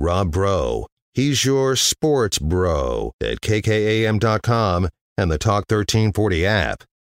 Rob Breaux. He's your sports bro at kkam.com and the Talk 1340 app.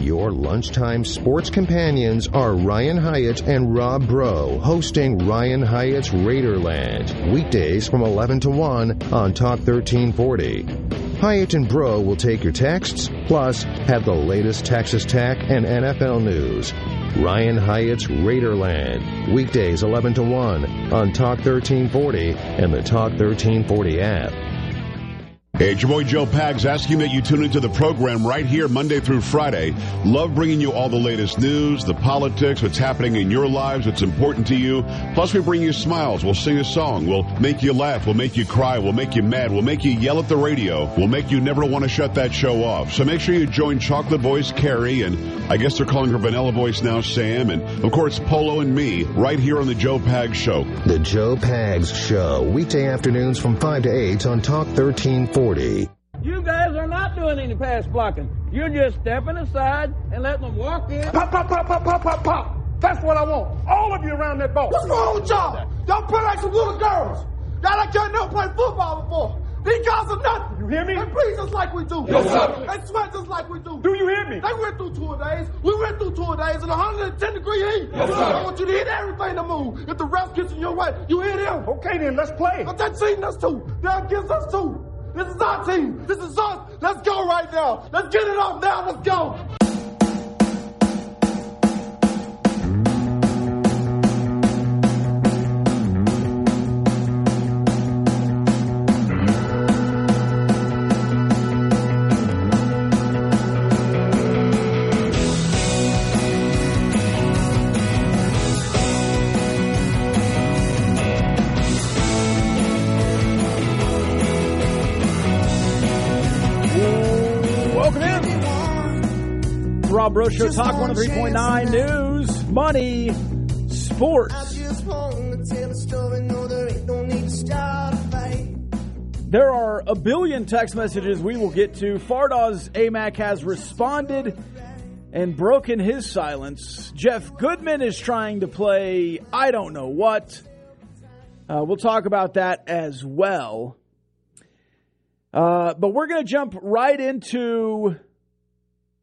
Your lunchtime sports companions are Ryan Hyatt and Rob Breaux, hosting Ryan Hyatt's Raiderland, weekdays from 11 to 1 on Talk 1340. Hyatt and Breaux will take your texts, plus have the latest Texas Tech and NFL news. Ryan Hyatt's Raiderland, weekdays 11 to 1 on Talk 1340 and the Talk 1340 app. Hey, it's your boy Joe Pags asking that you tune into the program right here Monday through Friday. Love bringing you all the latest news, the politics, what's happening in your lives, what's important to you. Plus, we bring you smiles. We'll sing a song. We'll make you laugh. We'll make you cry. We'll make you mad. We'll make you yell at the radio. We'll make you never want to shut that show off. So make sure you join Chocolate Voice Carrie, and I guess they're calling her Vanilla Voice now, Sam, and of course, Polo and me right here on the Joe Pags Show. The Joe Pags Show, weekday afternoons from 5 to 8 on Talk 1340. You guys are not doing any pass blocking. You're just stepping aside and letting them walk in. Pop, pop, pop, pop, pop, pop, pop. That's what I want. All of you around that ball. What's wrong with y'all? Y'all play like some little girls. Y'all like y'all never played football before. These guys are nothing. You hear me? They breathe just like we do. Yes, sir. They sweat just like we do. Do you hear me? They went through two days. We went through two days in 110 degree heat. Yes, sir. I want you to hit everything to move. If the ref gets in your way, you hit him. Okay, then let's play. But that team us too. They're against us too. This is our team. This is us. Let's go right now. Let's get it off now. Let's go. Rob Breaux Show Talk 103.9 News, Money, Sports. There are a billion text messages we will get to. Fardaws Aimaq has responded and broken his silence. Jeff Goodman is trying to play I don't know what. Uh, we'll talk about that as well. Uh, but we're going to jump right into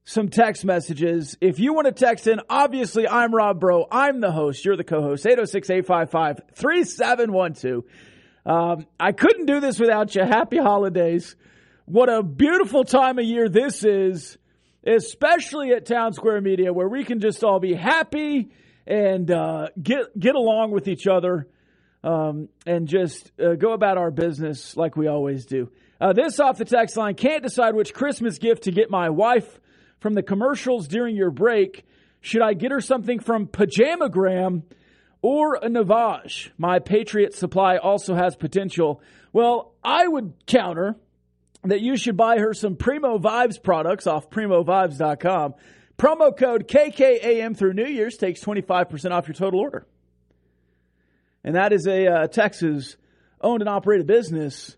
some text messages. If you want to text in, obviously I'm Rob Breaux. I'm the host. You're the co-host. 806-855-3712. Um, I couldn't do this without you. Happy holidays. What a beautiful time of year this is, especially at Town Square Media where we can just all be happy and, uh, get, get along with each other. Um, and just uh, go about our business like we always do. Uh, this off the text line can't decide which Christmas gift to get my wife from the commercials during your break. Should I get her something from Pajamagram or a Navage? My Patriot supply also has potential. Well, I would counter that you should buy her some Primo Vibes products off primovibes.com. Promo code KKAM through New Year's takes 25% off your total order. And that is a uh, Texas owned and operated business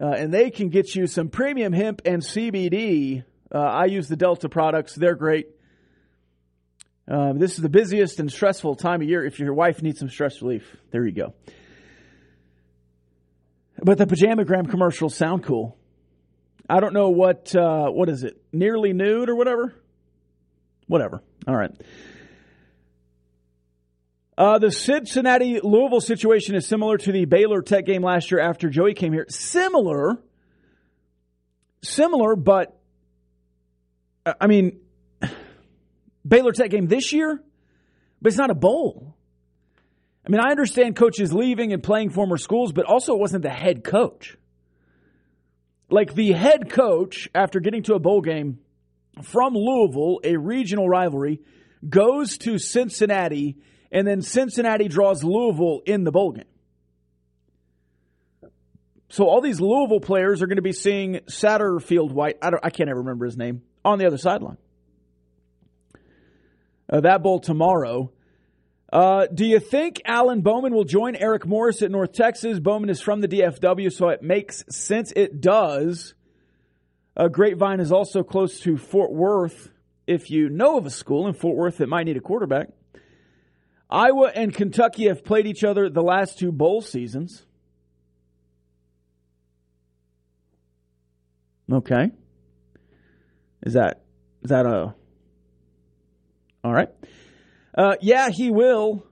uh, and they can get you some premium hemp and CBD. Uh, I use the Delta products; they're great. Uh, this is the busiest and stressful time of year. If your wife needs some stress relief, there you go. But the pajamagram commercials sound cool. I don't know what uh, what is it? Nearly nude or whatever. Whatever. All right. Uh, the Cincinnati Louisville situation is similar to the Baylor Tech game last year after Joey came here. Similar, similar, but Uh, I mean, Baylor Tech game this year, but it's not a bowl. I mean, I understand coaches leaving and playing former schools, but also it wasn't the head coach. Like the head coach, after getting to a bowl game from Louisville, a regional rivalry, goes to Cincinnati, and then Cincinnati draws Louisville in the bowl game. So all these Louisville players are going to be seeing Satterfield White. I, I can't ever remember his name on the other sideline. Uh, that bowl tomorrow. Uh, do you think Alan Bowman will join Eric Morris at North Texas? Bowman is from the DFW, so it makes sense. It does. Uh, Grapevine is also close to Fort Worth. If you know of a school in Fort Worth that might need a quarterback, Iowa and Kentucky have played each other the last two bowl seasons. Okay. Is that is that a all right? Uh, yeah, he will.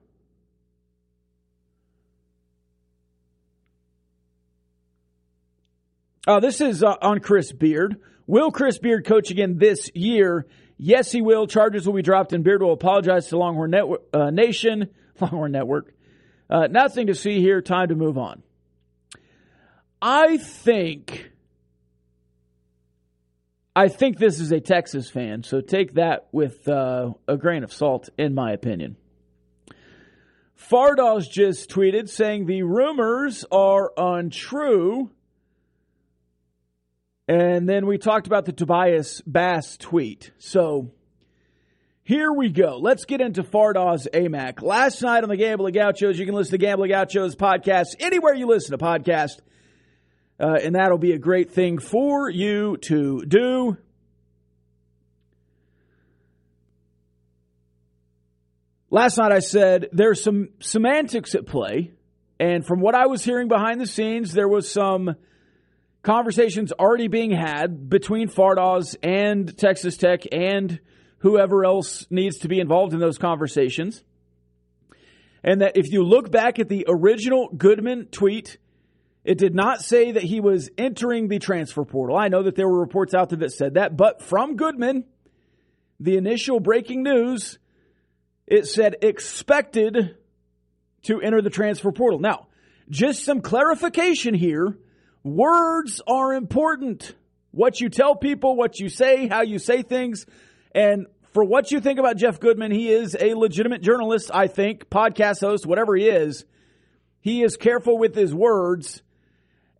Uh, this is uh, on Chris Beard. Will Chris Beard coach again this year? Yes, he will. Charges will be dropped, and Beard will apologize to Longhorn Network, uh, Nation, Longhorn Network. Uh, nothing to see here. Time to move on. I think I think this is a Texas fan, so take that with uh, a grain of salt, in my opinion. Fardaws just tweeted saying the rumors are untrue. And then we talked about the Tobias Bass tweet. So here we go. Let's get into Fardaws Aimaq. Last night on the Gambling Gauchos, you can listen to Gambling Gauchos podcast anywhere you listen to podcasts. Uh, and that'll be a great thing for you to do. Last night I said there's some semantics at play. And from what I was hearing behind the scenes, there was some conversations already being had between Fardaws and Texas Tech and whoever else needs to be involved in those conversations. And that if you look back at the original Goodman tweet, it did not say that he was entering the transfer portal. I know that there were reports out there that said that, but from Goodman, the initial breaking news, it said expected to enter the transfer portal. Now, just some clarification here. Words are important. What you tell people, what you say, how you say things. And for what you think about Jeff Goodman, he is a legitimate journalist, I think, podcast host, whatever he is. He is careful with his words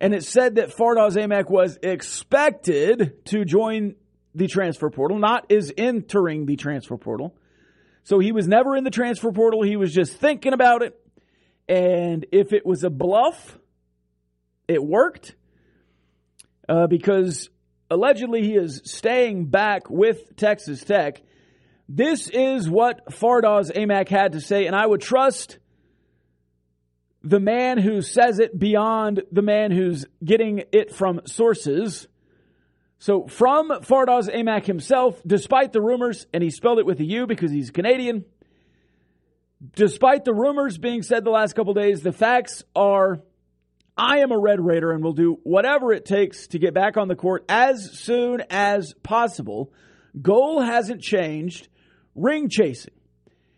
and it said that Fardaws Aimaq was expected to join the transfer portal, not is entering the transfer portal. So he was never in the transfer portal. He was just thinking about it. And if it was a bluff, it worked uh, because allegedly he is staying back with Texas Tech. This is what Fardaws Aimaq had to say, and I would trust the man who says it beyond the man who's getting it from sources. So from Fardaws Aimaq himself, despite the rumors, and he spelled it with a U because he's Canadian, despite the rumors being said the last couple days, the facts are I am a Red Raider and will do whatever it takes to get back on the court as soon as possible. Goal hasn't changed. Ring chasing.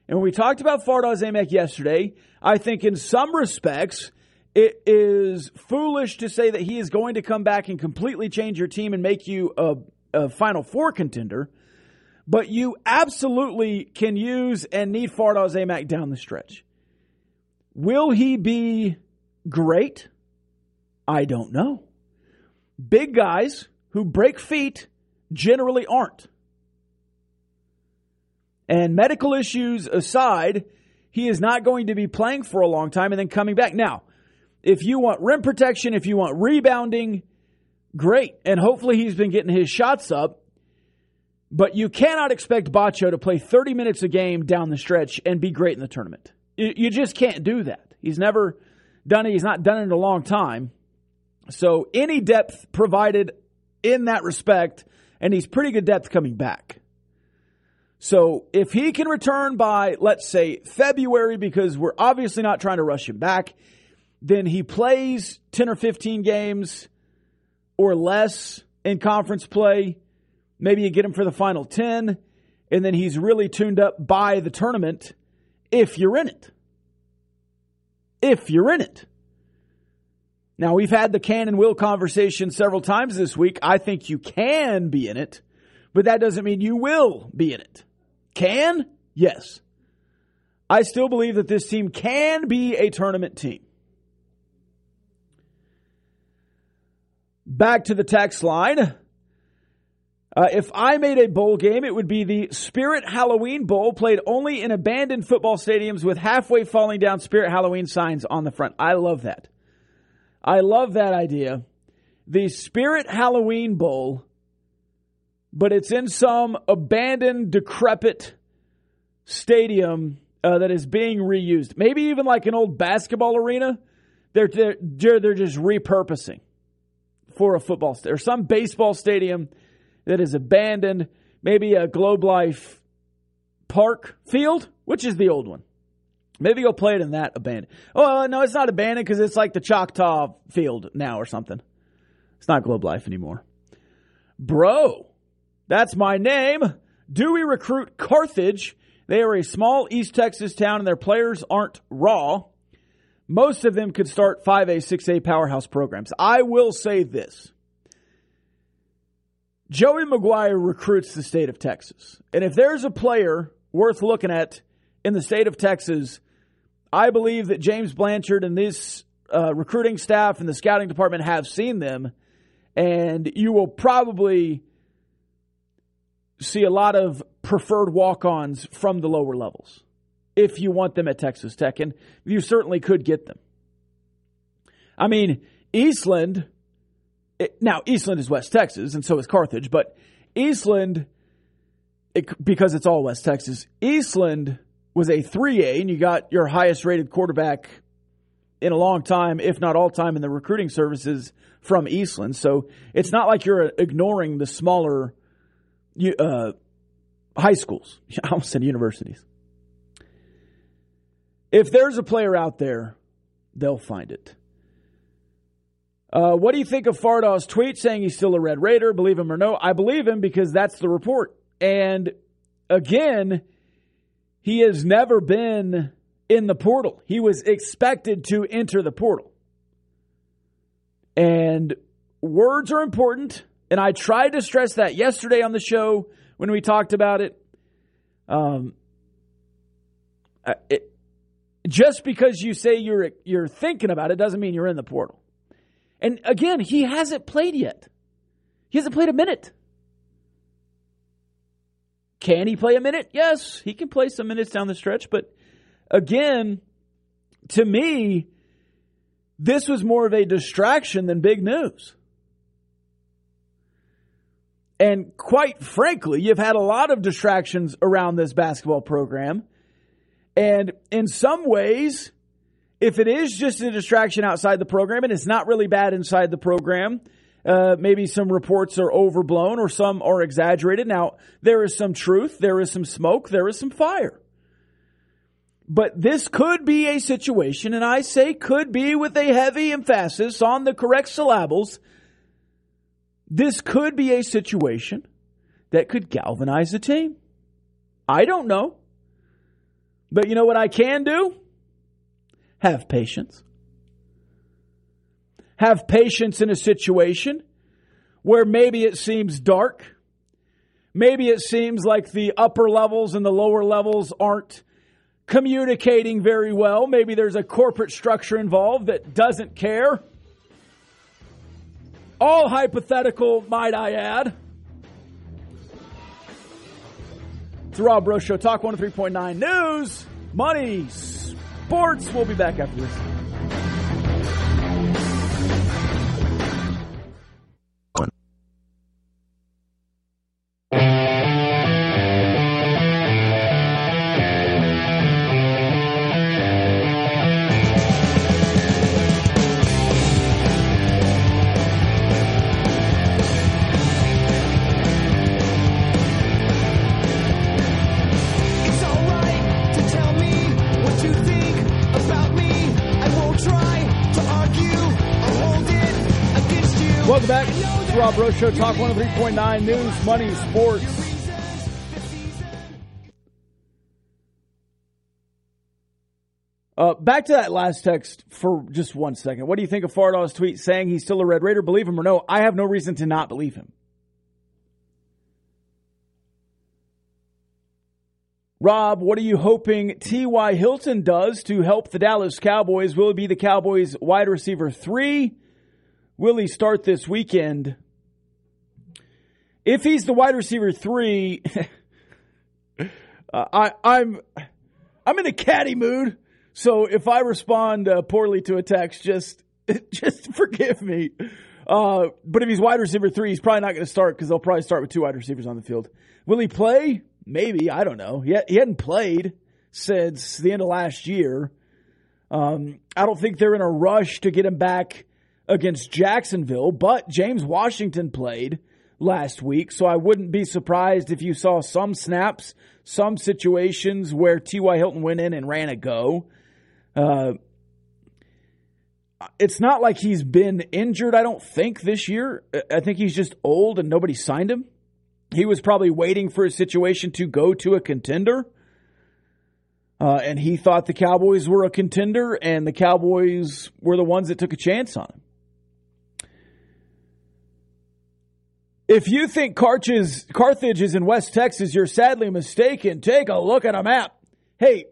And when we talked about Fardaws Aimaq yesterday, I think in some respects, it is foolish to say that he is going to come back and completely change your team and make you a, a Final Four contender. But you absolutely can use and need Fardaws Aimaq down the stretch. Will he be great? I don't know. Big guys who break feet generally aren't. And medical issues aside, he is not going to be playing for a long time and then coming back. Now, if you want rim protection, if you want rebounding, great. And hopefully he's been getting his shots up. But you cannot expect Batcho to play 30 minutes a game down the stretch and be great in the tournament. You just can't do that. He's never done it. He's not done it in a long time. So any depth provided in that respect, and he's pretty good depth coming back. So if he can return by, let's say, February, because we're obviously not trying to rush him back, then he plays 10 or 15 games or less in conference play. Maybe you get him for the final 10, and then he's really tuned up by the tournament if you're in it. If you're in it. Now, we've had the can and will conversation several times this week. I think you can be in it, but that doesn't mean you will be in it. Can? Yes. I still believe that this team can be a tournament team. Back to the text line. Uh, if I made a bowl game, it would be the Spirit Halloween Bowl, played only in abandoned football stadiums with halfway falling down Spirit Halloween signs on the front. I love that. I love that idea. The Spirit Halloween Bowl, but it's in some abandoned, decrepit stadium uh, that is being reused. Maybe even like an old basketball arena. They're, they're, they're just repurposing for a football or some baseball stadium that is abandoned, maybe a Globe Life Park field, which is the old one. Maybe go play it in that abandoned. Oh no, it's not abandoned because it's like the Choctaw field now or something. It's not Globe Life anymore. Bro, that's my name. Do we recruit Carthage? They are a small East Texas town and their players aren't raw. Most of them could start 5A, 6A powerhouse programs. I will say this. Joey McGuire recruits the state of Texas. And if there's a player worth looking at in the state of Texas, I believe that James Blanchard and this uh, recruiting staff and the scouting department have seen them. And you will probably see a lot of preferred walk ons from the lower levels if you want them at Texas Tech, and you certainly could get them. I mean, Eastland, it, now Eastland is West Texas, and so is Carthage, but Eastland, it, because it's all West Texas, Eastland was a 3A, and you got your highest rated quarterback in a long time, if not all time, in the recruiting services from Eastland. So it's not like you're ignoring the smaller uh, high schools. I almost said universities. If there's a player out there, they'll find it. Uh, what do you think of Fardaw's tweet saying he's still a Red Raider? Believe him or no? I believe him because that's the report. And again, he has never been in the portal. He was expected to enter the portal. And words are important. And I tried to stress that yesterday on the show when we talked about it. Um, it, just because you say you're you're thinking about it doesn't mean you're in the portal. And again, he hasn't played yet. He hasn't played a minute. Can he play a minute? Yes, he can play some minutes down the stretch, but again, to me, this was more of a distraction than big news. And quite frankly, you've had a lot of distractions around this basketball program. And in some ways, if it is just a distraction outside the program and it's not really bad inside the program, uh, maybe some reports are overblown or some are exaggerated. Now, there is some truth, there is some smoke, there is some fire. But this could be a situation, and I say could be with a heavy emphasis on the correct syllables. This could be a situation that could galvanize the team. I don't know. But you know what I can do? Have patience. Have patience in a situation where maybe it seems dark. Maybe it seems like the upper levels and the lower levels aren't communicating very well. Maybe there's a corporate structure involved that doesn't care. All hypothetical, might I add. It's the Rob Breaux Show, Talk 103.9 News, Money, Sports. We'll be back after this. Show, Talk 103.9 News, Money, Sports. Uh, back to that last text for just one second. What do you think of Fardaw's tweet saying he's still a Red Raider? Believe him or no, I have no reason to not believe him. Rob, what are you hoping T.Y. Hilton does to help the Dallas Cowboys? Will it be the Cowboys wide receiver three? Will he start this weekend? If he's the wide receiver three, uh, I, I'm I'm in a catty mood. So if I respond uh, poorly to a text, just just forgive me. Uh, but if he's wide receiver three, he's probably not going to start because they'll probably start with two wide receivers on the field. Will he play? Maybe I don't know. He, he hadn't played since the end of last year. Um, I don't think they're in a rush to get him back against Jacksonville, but James Washington played last week, so I wouldn't be surprised if you saw some snaps, some situations where T.Y. Hilton went in and ran a go. Uh, it's not like he's been injured, I don't think, this year. I think he's just old and nobody signed him. He was probably waiting for a situation to go to a contender. Uh, and he thought the Cowboys were a contender, and the Cowboys were the ones that took a chance on him. If you think Carthage, is in West Texas, you're sadly mistaken. Take a look at a map. Hey,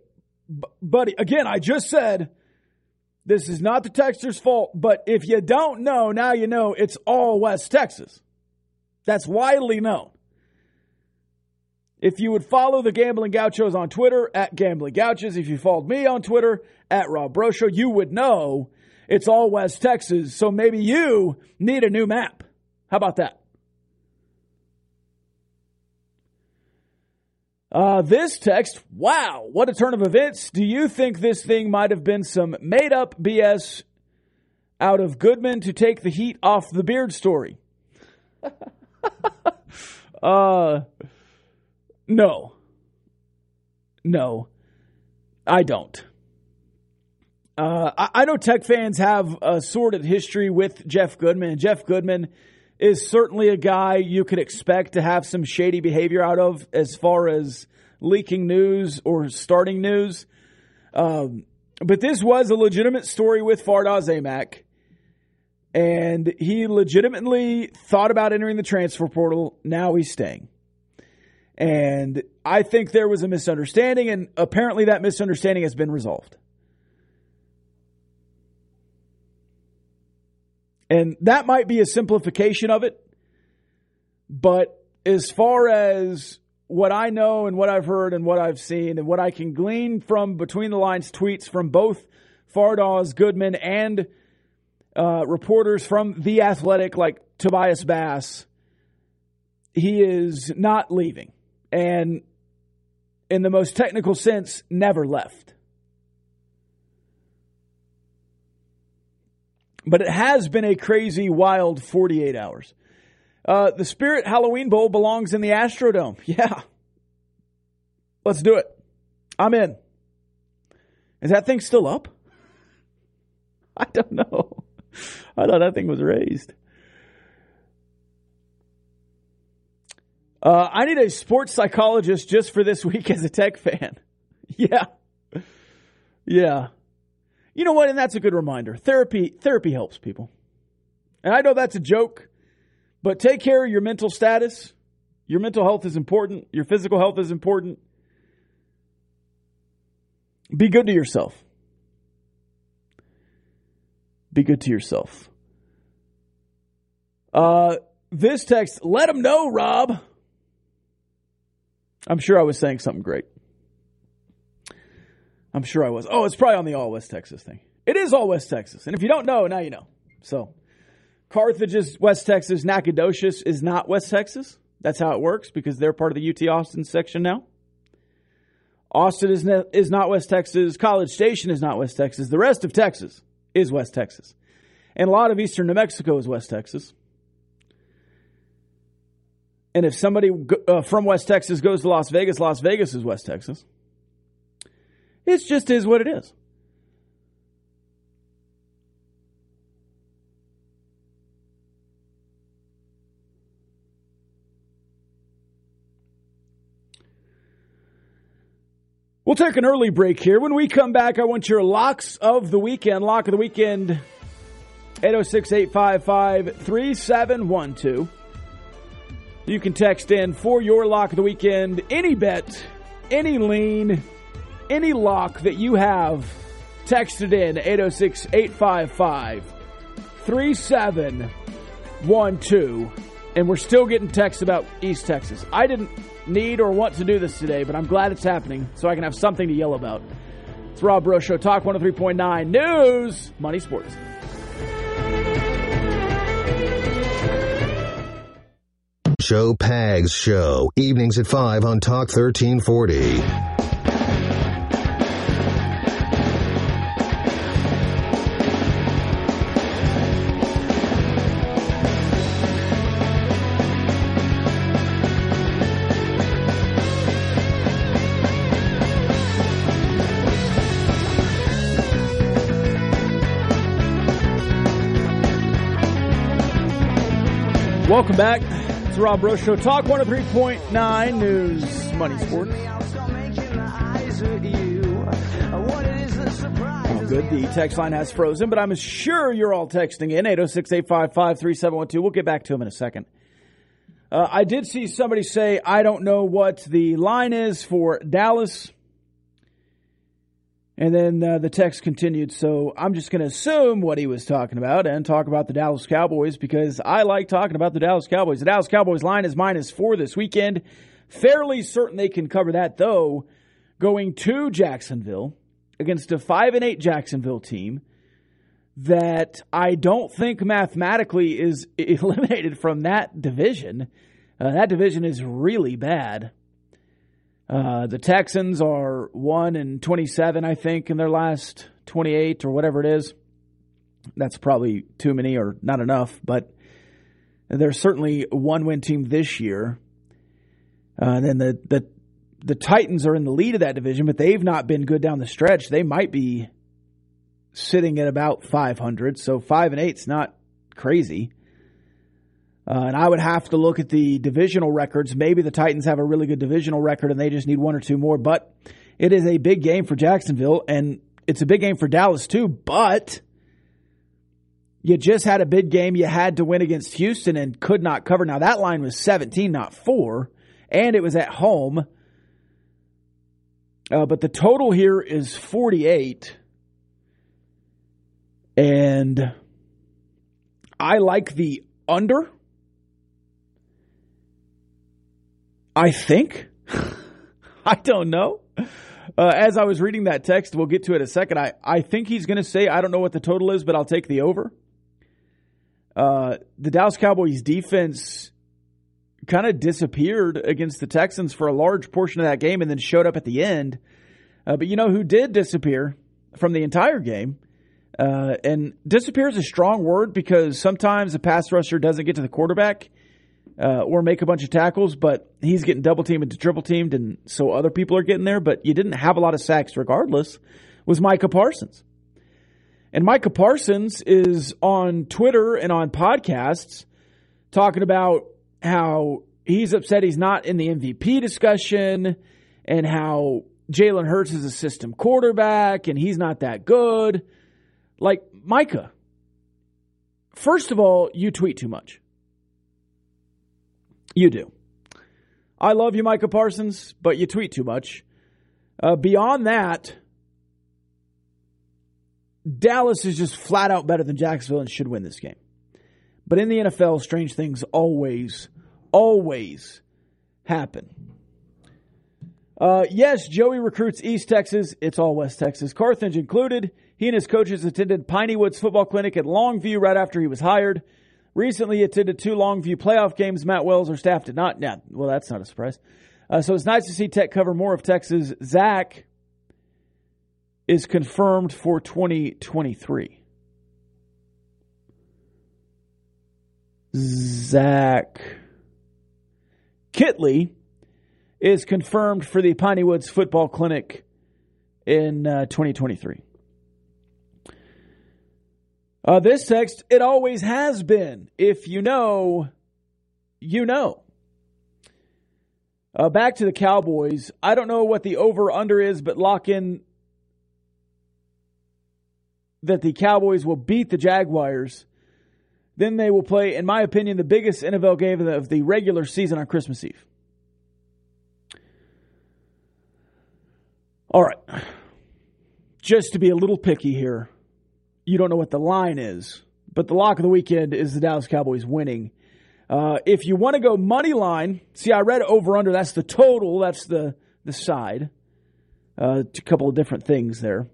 b- buddy, again, I just said this is not the texter's fault, but if you don't know, now you know it's all West Texas. That's widely known. If you would follow the Gambling Gauchos on Twitter at Gambling Gauchos, if you followed me on Twitter at Rob Breaux Show, you would know it's all West Texas. So maybe you need a new map. How about that? Uh, this text, wow, what a turn of events. Do you think this thing might have been some made up BS out of Goodman to take the heat off the beard story? uh, no. No, I don't. Uh, I, I know tech fans have a sordid history with Jeff Goodman. Jeff Goodman is certainly a guy you could expect to have some shady behavior out of as far as leaking news or starting news. Um, but this was a legitimate story with Fardaws Aimaq. And he legitimately thought about entering the transfer portal. Now he's staying. And I think there was a misunderstanding, and apparently that misunderstanding has been resolved. And that might be a simplification of it. But as far as what I know and what I've heard and what I've seen and what I can glean from between the lines tweets from both Fardaws, Goodman, and uh, reporters from The Athletic like Tobias Bass, he is not leaving. And in the most technical sense, never left. But it has been a crazy, wild 48 hours. Uh, the Spirit Halloween Bowl belongs in the Astrodome. Yeah. Let's do it. I'm in. Is that thing still up? I don't know. I thought that thing was raised. Uh, I need a sports psychologist just for this week as a tech fan. Yeah. Yeah. You know what? And that's a good reminder. Therapy, therapy helps people. And I know that's a joke, but take care of your mental status. Your mental health is important. Your physical health is important. Be good to yourself. Be good to yourself. Uh, this text, let them know, Rob. I'm sure I was saying something great. I'm sure I was. Oh, it's probably on the All West Texas thing. It is All West Texas. And if you don't know, now you know. So, Carthage is West Texas. Nacogdoches is not West Texas. That's how it works because they're part of the UT Austin section now. Austin is, ne- is not West Texas. College Station is not West Texas. The rest of Texas is West Texas. And a lot of eastern New Mexico is West Texas. And if somebody uh, from West Texas goes to Las Vegas, Las Vegas is West Texas. It just is what it is. We'll take an early break here. When we come back, I want your locks of the weekend. Lock of the weekend, 806-855-3712. You can text in for your lock of the weekend, any bet, any lean, any lock that you have. Text it in 806 855 3712. And we're still getting texts about East Texas. I didn't need or want to do this today, but I'm glad it's happening so I can have something to yell about. It's Rob Breaux Show, Talk 103.9 News, Money Sports. Show Pags Show, evenings at 5 on Talk 1340. Welcome back. It's Rob Breaux Show. Talk 103.9 News, Money Sports. Oh, good. The text line has frozen, but I'm sure you're all texting in 806 855 3712. We'll get back to them in a second. Uh, I did see somebody say, I don't know what the line is for Dallas. And then uh, the text continued. So I'm just going to assume what he was talking about and talk about the Dallas Cowboys because I like talking about the Dallas Cowboys. The Dallas Cowboys line is minus four this weekend. Fairly certain they can cover that, though, going to Jacksonville against a 5 and 8 Jacksonville team that I don't think mathematically is eliminated from that division. Uh, that division is really bad. Uh, the Texans are 1 and 27, I think, in their last 28 or whatever it is. That's probably too many or not enough, but they're certainly a one win team this year. Uh, and then the, the the Titans are in the lead of that division, but they've not been good down the stretch. They might be sitting at about 500, so 5 and 8 is not crazy. Uh, and I would have to look at the divisional records. Maybe the Titans have a really good divisional record and they just need one or two more. But it is a big game for Jacksonville and it's a big game for Dallas too. But you just had a big game. You had to win against Houston and could not cover. Now that line was 17, not four, and it was at home. Uh, but the total here is 48. And I like the under. I think. I don't know. Uh, as I was reading that text, we'll get to it in a second. I, I think he's going to say, I don't know what the total is, but I'll take the over. Uh, the Dallas Cowboys defense kind of disappeared against the Texans for a large portion of that game and then showed up at the end. Uh, but you know who did disappear from the entire game? Uh, and disappear is a strong word because sometimes a pass rusher doesn't get to the quarterback uh, or make a bunch of tackles, but he's getting double teamed and triple teamed, and so other people are getting there. But you didn't have a lot of sacks regardless. Was Micah Parsons, and Micah Parsons is on Twitter and on podcasts talking about how he's upset he's not in the MVP discussion, and how Jalen Hurts is a system quarterback and he's not that good. Like Micah, first of all, you tweet too much. You do. I love you, Micah Parsons, but you tweet too much. Uh, beyond that, Dallas is just flat out better than Jacksonville and should win this game. But in the NFL, strange things always, always happen. Uh, yes, Joey recruits East Texas. It's all West Texas, Carthage included. He and his coaches attended Piney Woods Football Clinic at Longview right after he was hired. Recently attended two Longview playoff games. Matt Wells, or staff, did not. Yeah, well, that's not a surprise. Uh, so it's nice to see Tech cover more of Texas. Zach is confirmed for 2023. Zach Kittley is confirmed for the Piney Woods Football Clinic in uh, 2023. Uh, this text, it always has been. If you know, you know. Uh, back to the Cowboys. I don't know what the over under is, but lock in that the Cowboys will beat the Jaguars. Then they will play, in my opinion, the biggest NFL game of the, of the regular season on Christmas Eve. All right. Just to be a little picky here, you don't know what the line is, but the lock of the weekend is the Dallas Cowboys winning. Uh, if you want to go money line, see, I read over under. That's the total. That's the the side. Uh, a couple of different things there.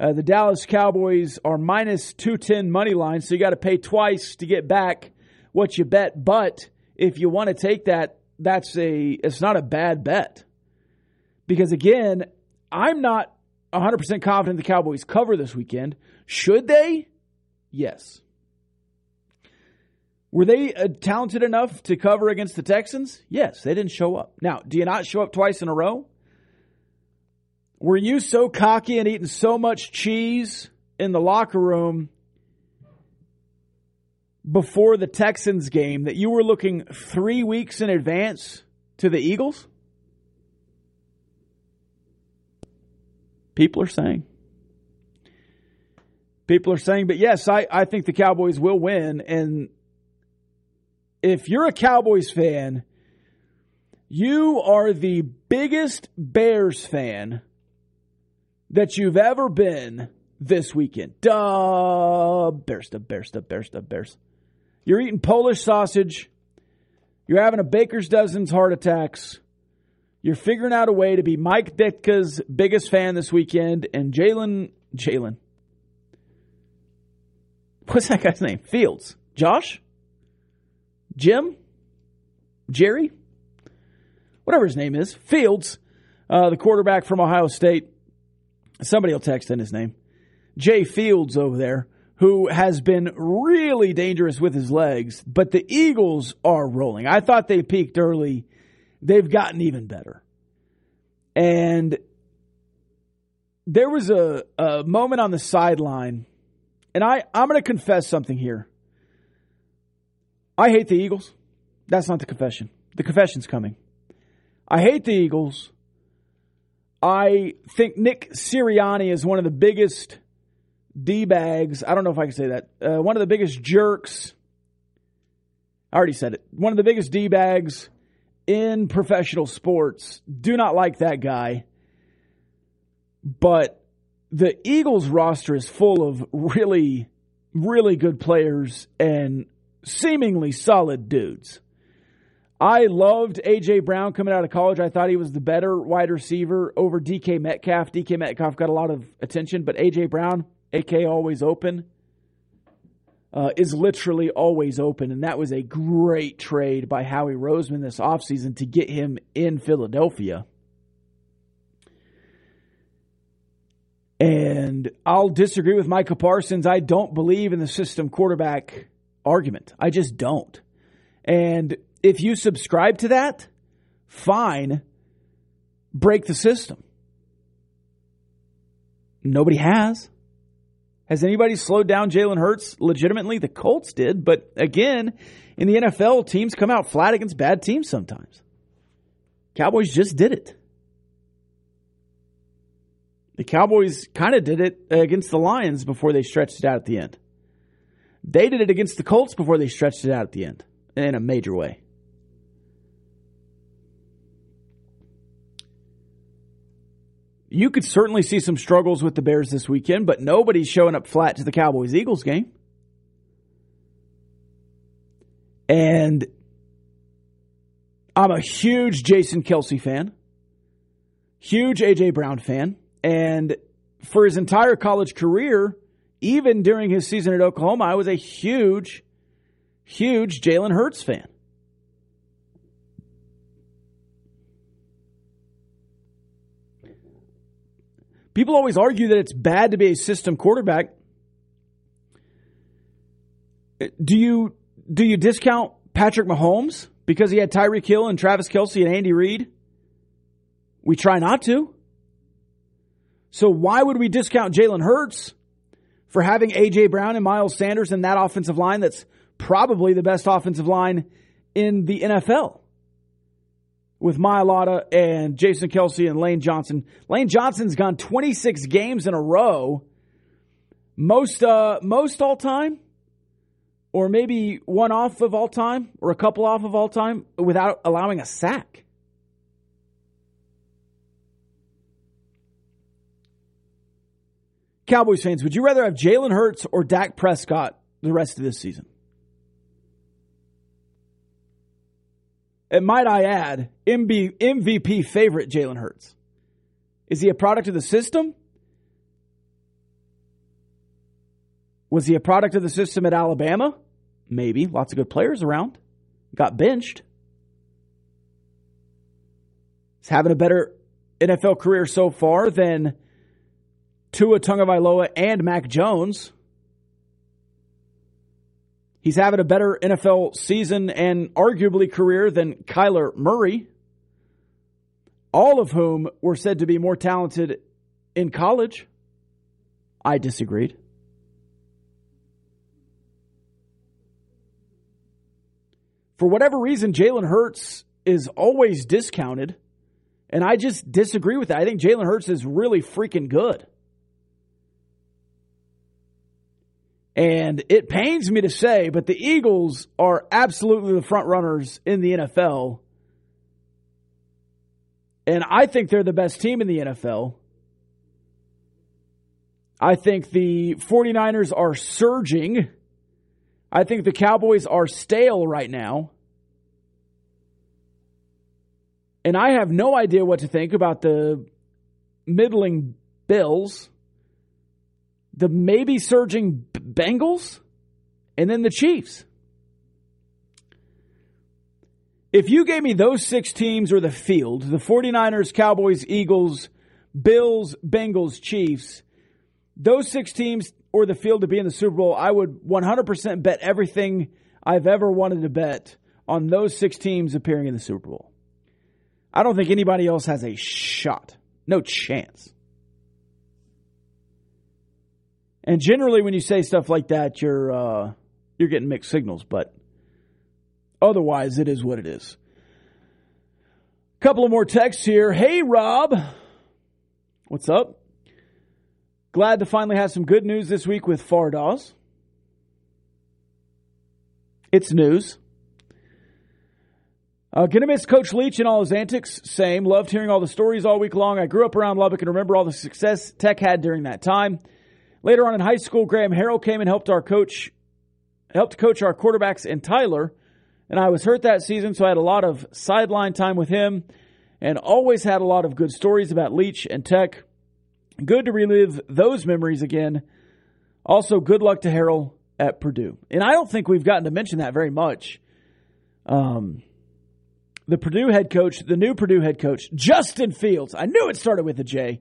Uh, the Dallas Cowboys are minus two ten money line, so you got to pay twice to get back what you bet. But if you want to take that, that's a it's not a bad bet because again, I'm not 100 percent confident the Cowboys cover this weekend. Should they? Yes. Were they uh, talented enough to cover against the Texans? Yes, they didn't show up. Now, do you not show up twice in a row? Were you so cocky and eating so much cheese in the locker room before the Texans game that you were looking three weeks in advance to the Eagles? People are saying. People are saying, but yes, I, I think the Cowboys will win. And if you're a Cowboys fan, you are the biggest Bears fan that you've ever been this weekend. Duh, Bears, duh, Bears, duh, Bears, duh, Bears. You're eating Polish sausage. You're having a baker's dozen's heart attacks. You're figuring out a way to be Mike Ditka's biggest fan this weekend and Jalen, Jalen. What's that guy's name? Fields. Josh? Jim, Jerry, whatever his name is, Fields, uh, the quarterback from Ohio State. Somebody will text in his name. Jay Fields over there, who has been really dangerous with his legs, but the Eagles are rolling. I thought they peaked early. They've gotten even better. And there was a, a moment on the sideline, and I, I'm going to confess something here. I hate the Eagles. That's not the confession. The confession's coming. I hate the Eagles. I think Nick Sirianni is one of the biggest D bags. I don't know if I can say that. Uh, one of the biggest jerks. I already said it. One of the biggest D bags in professional sports. Do not like that guy. But the Eagles roster is full of really, really good players and seemingly solid dudes. I loved A.J. Brown coming out of college. I thought he was the better wide receiver over DK Metcalf. DK Metcalf got a lot of attention, but A.J. Brown, AK always open, uh, is literally always open. And that was a great trade by Howie Roseman this offseason to get him in Philadelphia. And I'll disagree with Micah Parsons. I don't believe in the system quarterback argument. I just don't. And if you subscribe to that, fine, break the system. Nobody has. Has anybody slowed down Jalen Hurts legitimately? The Colts did, but again, in the NFL, teams come out flat against bad teams sometimes. Cowboys just did it. The Cowboys kind of did it against the Lions before they stretched it out at the end. They did it against the Colts before they stretched it out at the end in a major way. You could certainly see some struggles with the Bears this weekend, but nobody's showing up flat to the Cowboys Eagles game. And I'm a huge Jason Kelce fan, huge AJ Brown fan, and for his entire college career, even during his season at Oklahoma, I was a huge, huge Jalen Hurts fan. People always argue that it's bad to be a system quarterback. Do you do you discount Patrick Mahomes because he had Tyreek Hill and Travis Kelce and Andy Reid? We try not to. So why would we discount Jalen Hurts for having A.J. Brown and Miles Sanders in that offensive line that's probably the best offensive line in the NFL. With Mailata and Jason Kelce and Lane Johnson. Lane Johnson's gone 26 games in a row, most uh, most all time, or maybe one off of all time, or a couple off of all time, without allowing a sack. Cowboys fans, would you rather have Jalen Hurts or Dak Prescott the rest of this season? And might I add, MB, MVP favorite Jalen Hurts. Is he a product of the system? Was he a product of the system at Alabama? Maybe. Lots of good players around. Got benched. He's having a better NFL career so far than Tua Tagovailoa and Mac Jones. He's having a better NFL season and arguably career than Kyler Murray, all of whom were said to be more talented in college. I disagreed. For whatever reason, Jalen Hurts is always discounted, and I just disagree with that. I think Jalen Hurts is really freaking good. And it pains me to say, but the Eagles are absolutely the front runners in the NFL. And I think they're the best team in the NFL. I think the 49ers are surging. I think the Cowboys are stale right now. And I have no idea what to think about the middling Bills the maybe surging Bengals, and then the Chiefs. If you gave me those six teams or the field, the 49ers, Cowboys, Eagles, Bills, Bengals, Chiefs, those six teams or the field to be in the Super Bowl, I would 100% bet everything I've ever wanted to bet on those six teams appearing in the Super Bowl. I don't think anybody else has a shot. No chance. And generally, when you say stuff like that, you're uh, you're getting mixed signals. But otherwise, it is what it is. A Couple of more texts here. Hey, Rob, what's up? Glad to finally have some good news this week with Fardaws. It's news. Uh, gonna miss Coach Leach and all his antics. Same. Loved hearing all the stories all week long. I grew up around Lubbock and remember all the success Tech had during that time. Later on in high school, Graham Harrell came and helped our coach, helped coach our quarterbacks and Tyler. And I was hurt that season, so I had a lot of sideline time with him and always had a lot of good stories about Leach and Tech. Good to relive those memories again. Also, good luck to Harrell at Purdue. And I don't think we've gotten to mention that very much. Um, the Purdue head coach, the new Purdue head coach, Justin Fields. I knew it started with a J.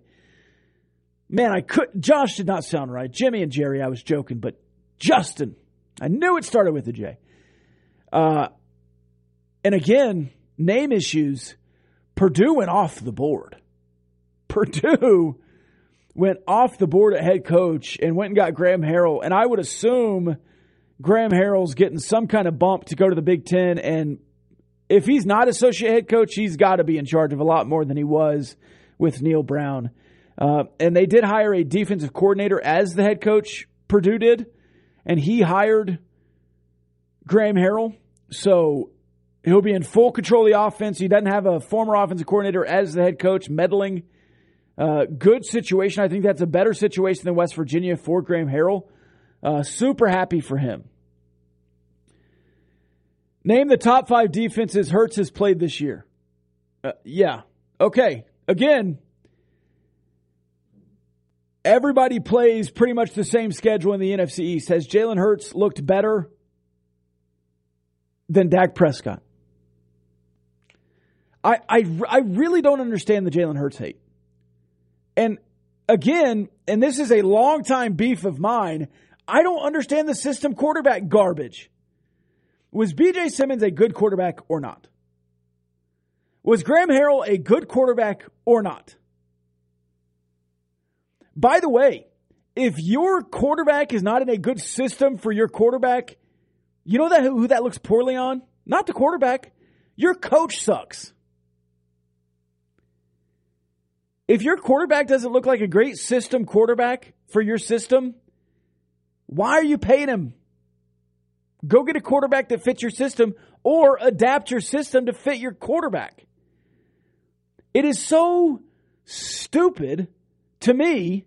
Man, I could. Josh did not sound right. Jimmy and Jerry, I was joking, but Justin, I knew it started with a J. Uh, and again, name issues. Purdue went off the board. Purdue went off the board at head coach and went and got Graham Harrell. And I would assume Graham Harrell's getting some kind of bump to go to the Big Ten. And if he's not associate head coach, he's got to be in charge of a lot more than he was with Neal Brown. Uh, and they did hire a defensive coordinator as the head coach, Purdue did, and he hired Graham Harrell. So he'll be in full control of the offense. He doesn't have a former offensive coordinator as the head coach meddling. Uh, good situation. I think that's a better situation than West Virginia for Graham Harrell. Uh, super happy for him. Name the top five defenses Hurts has played this year. Uh, yeah. Okay. Again, Everybody plays pretty much the same schedule in the NFC East. Has Jalen Hurts looked better than Dak Prescott? I, I, I really don't understand the Jalen Hurts hate. And again, and this is a long time beef of mine, I don't understand the system quarterback garbage. Was BJ Symons a good quarterback or not? Was Graham Harrell a good quarterback or not? By the way, if your quarterback is not in a good system for your quarterback, you know that who that looks poorly on? Not the quarterback. Your coach sucks. If your quarterback doesn't look like a great system quarterback for your system, why are you paying him? Go get a quarterback that fits your system or adapt your system to fit your quarterback. It is so stupid to me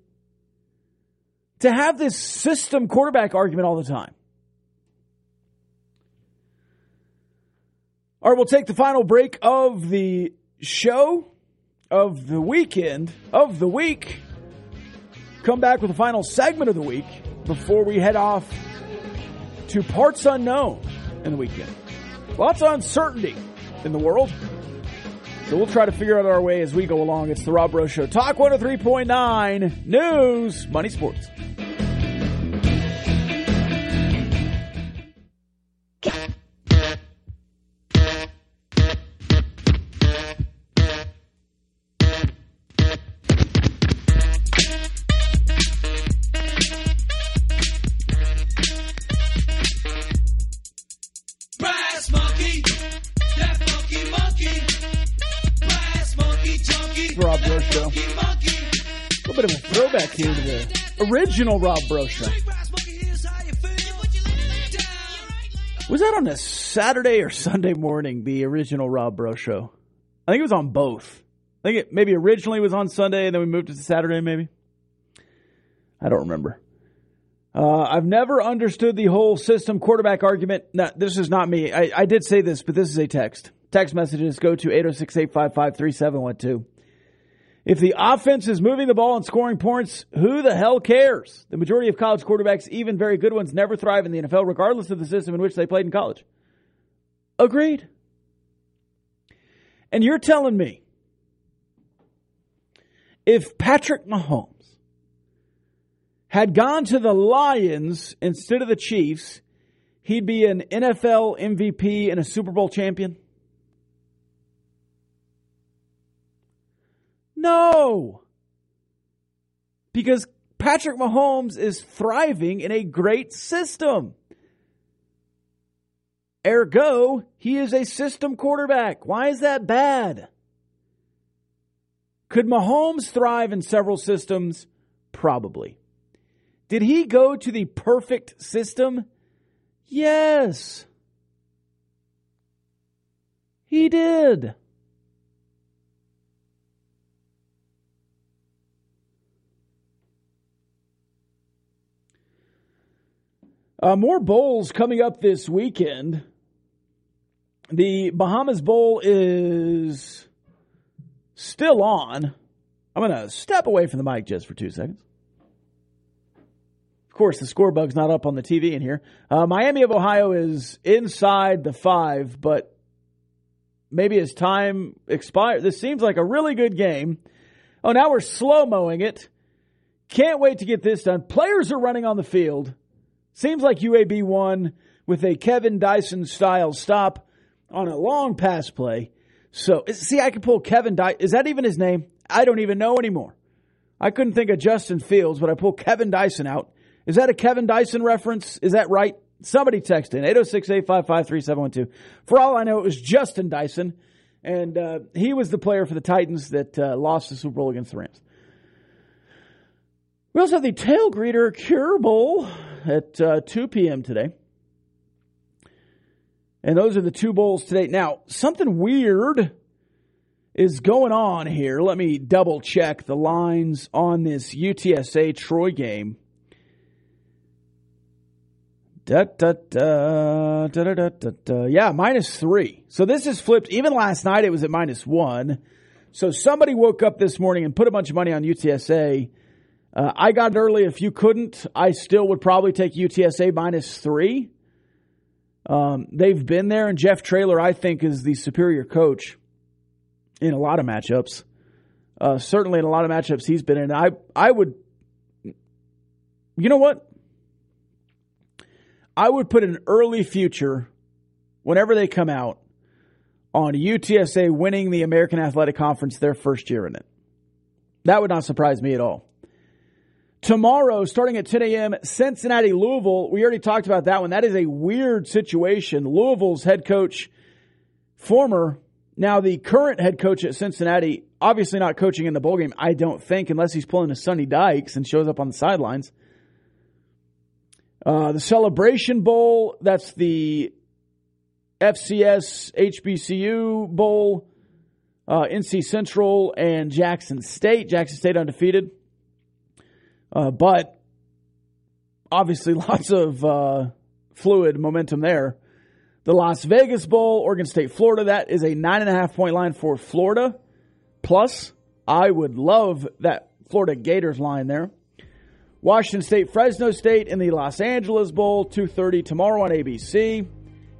to have this system quarterback argument all the time. All right, we'll take the final break of the show, of the weekend, of the week. Come back with the final segment of the week before we head off to parts unknown in the weekend. Lots of uncertainty in the world. So we'll try to figure out our way as we go along. It's the Rob Breaux Show. Talk 103.9 News, Money Sports. Your leg down. Was that on a Saturday or Sunday morning, the original Rob Breaux Show? I think it was on both. I think it maybe originally was on Sunday and then we moved it to Saturday, maybe. I don't remember. Uh, I've never understood the whole system quarterback argument. No, this is not me. I, I did say this, but this is a text. Text messages go to 806 855 3712. If the offense is moving the ball and scoring points, who the hell cares? The majority of college quarterbacks, even very good ones, never thrive in the NFL, regardless of the system in which they played in college. Agreed. And you're telling me if Patrick Mahomes had gone to the Lions instead of the Chiefs, he'd be an NFL MVP and a Super Bowl champion? No. Because Patrick Mahomes is thriving in a great system. Ergo, he is a system quarterback. Why is that bad? Could Mahomes thrive in several systems? Probably. Did he go to the perfect system? Yes. He did. Uh, more bowls coming up this weekend. The Bahamas Bowl is still on. I'm going to step away from the mic just for two seconds. Of course, the score bug's not up on the TV in here. Uh, Miami of Ohio is inside the five, but maybe his time expired. This seems like a really good game. Oh, now we're slow mowing it. Can't wait to get this done. Players are running on the field. Seems like UAB won with a Kevin Dyson style stop on a long pass play. So, see, I can pull Kevin Dyson. Is that even his name? I don't even know anymore. I couldn't think of Justin Fields, but I pull Kevin Dyson out. Is that a Kevin Dyson reference? Is that right? Somebody text in 806 855 3712. For all I know, it was Justin Dyson, and uh, he was the player for the Titans that uh, lost the Super Bowl against the Rams. We also have the Tailgreeter Cure Bowl at uh, 2 p.m. today. And those are the two bowls today. Now, something weird is going on here. Let me double check the lines on this UTSA Troy game. Da, da, da, da, da, da, da, da. Yeah, minus three. So this is flipped. Even last night it was at minus one. So somebody woke up this morning and put a bunch of money on UTSA. Uh, I got it early. If you couldn't, I still would probably take UTSA minus three. Um, they've been there, and Jeff Traylor, I think, is the superior coach in a lot of matchups. Uh, certainly in a lot of matchups he's been in. I I would, you know what? I would put an early future whenever they come out on UTSA winning the American Athletic Conference their first year in it. That would not surprise me at all. Tomorrow, starting at 10 a.m., Cincinnati, Louisville. We already talked about that one. That is a weird situation. Louisville's head coach, former, now the current head coach at Cincinnati, obviously not coaching in the bowl game, I don't think, unless he's pulling a Sonny Dykes and shows up on the sidelines. Uh, the Celebration Bowl, that's the FCS HBCU Bowl, uh, NC Central and Jackson State. Jackson State undefeated. Uh, but obviously lots of uh, fluid momentum there. The Las Vegas Bowl, Oregon State, Florida. That is a nine and a half point line for Florida. Plus, I would love that Florida Gators line there. Washington State, Fresno State in the Los Angeles Bowl, 2.30 tomorrow on ABC.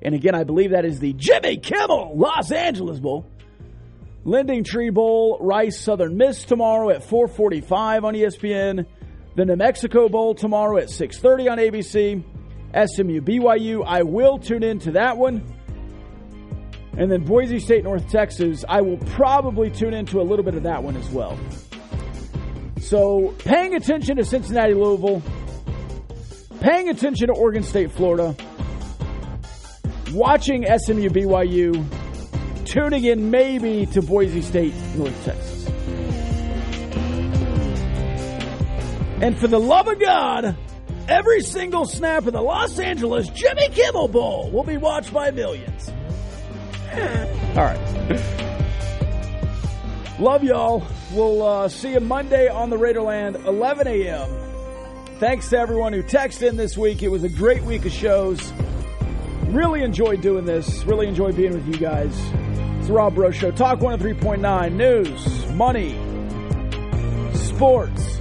And again, I believe that is the Jimmy Kimmel Los Angeles Bowl. LendingTree Bowl, Rice Southern Miss tomorrow at 445 on ESPN. The New Mexico Bowl tomorrow at 630 on ABC. SMU BYU, I will tune in to that one. And then Boise State, North Texas, I will probably tune into a little bit of that one as well. So paying attention to Cincinnati, Louisville, paying attention to Oregon State, Florida, watching SMU BYU, tuning in maybe to Boise State, North Texas. And for the love of God, every single snap of the Los Angeles Jimmy Kimmel Bowl will be watched by millions. All right. Love y'all. We'll uh, see you Monday on the Raiderland, 11 a.m. Thanks to everyone who texted in this week. It was a great week of shows. Really enjoyed doing this. Really enjoyed being with you guys. It's the Rob Breaux Show. Talk 103.9. News, money, sports.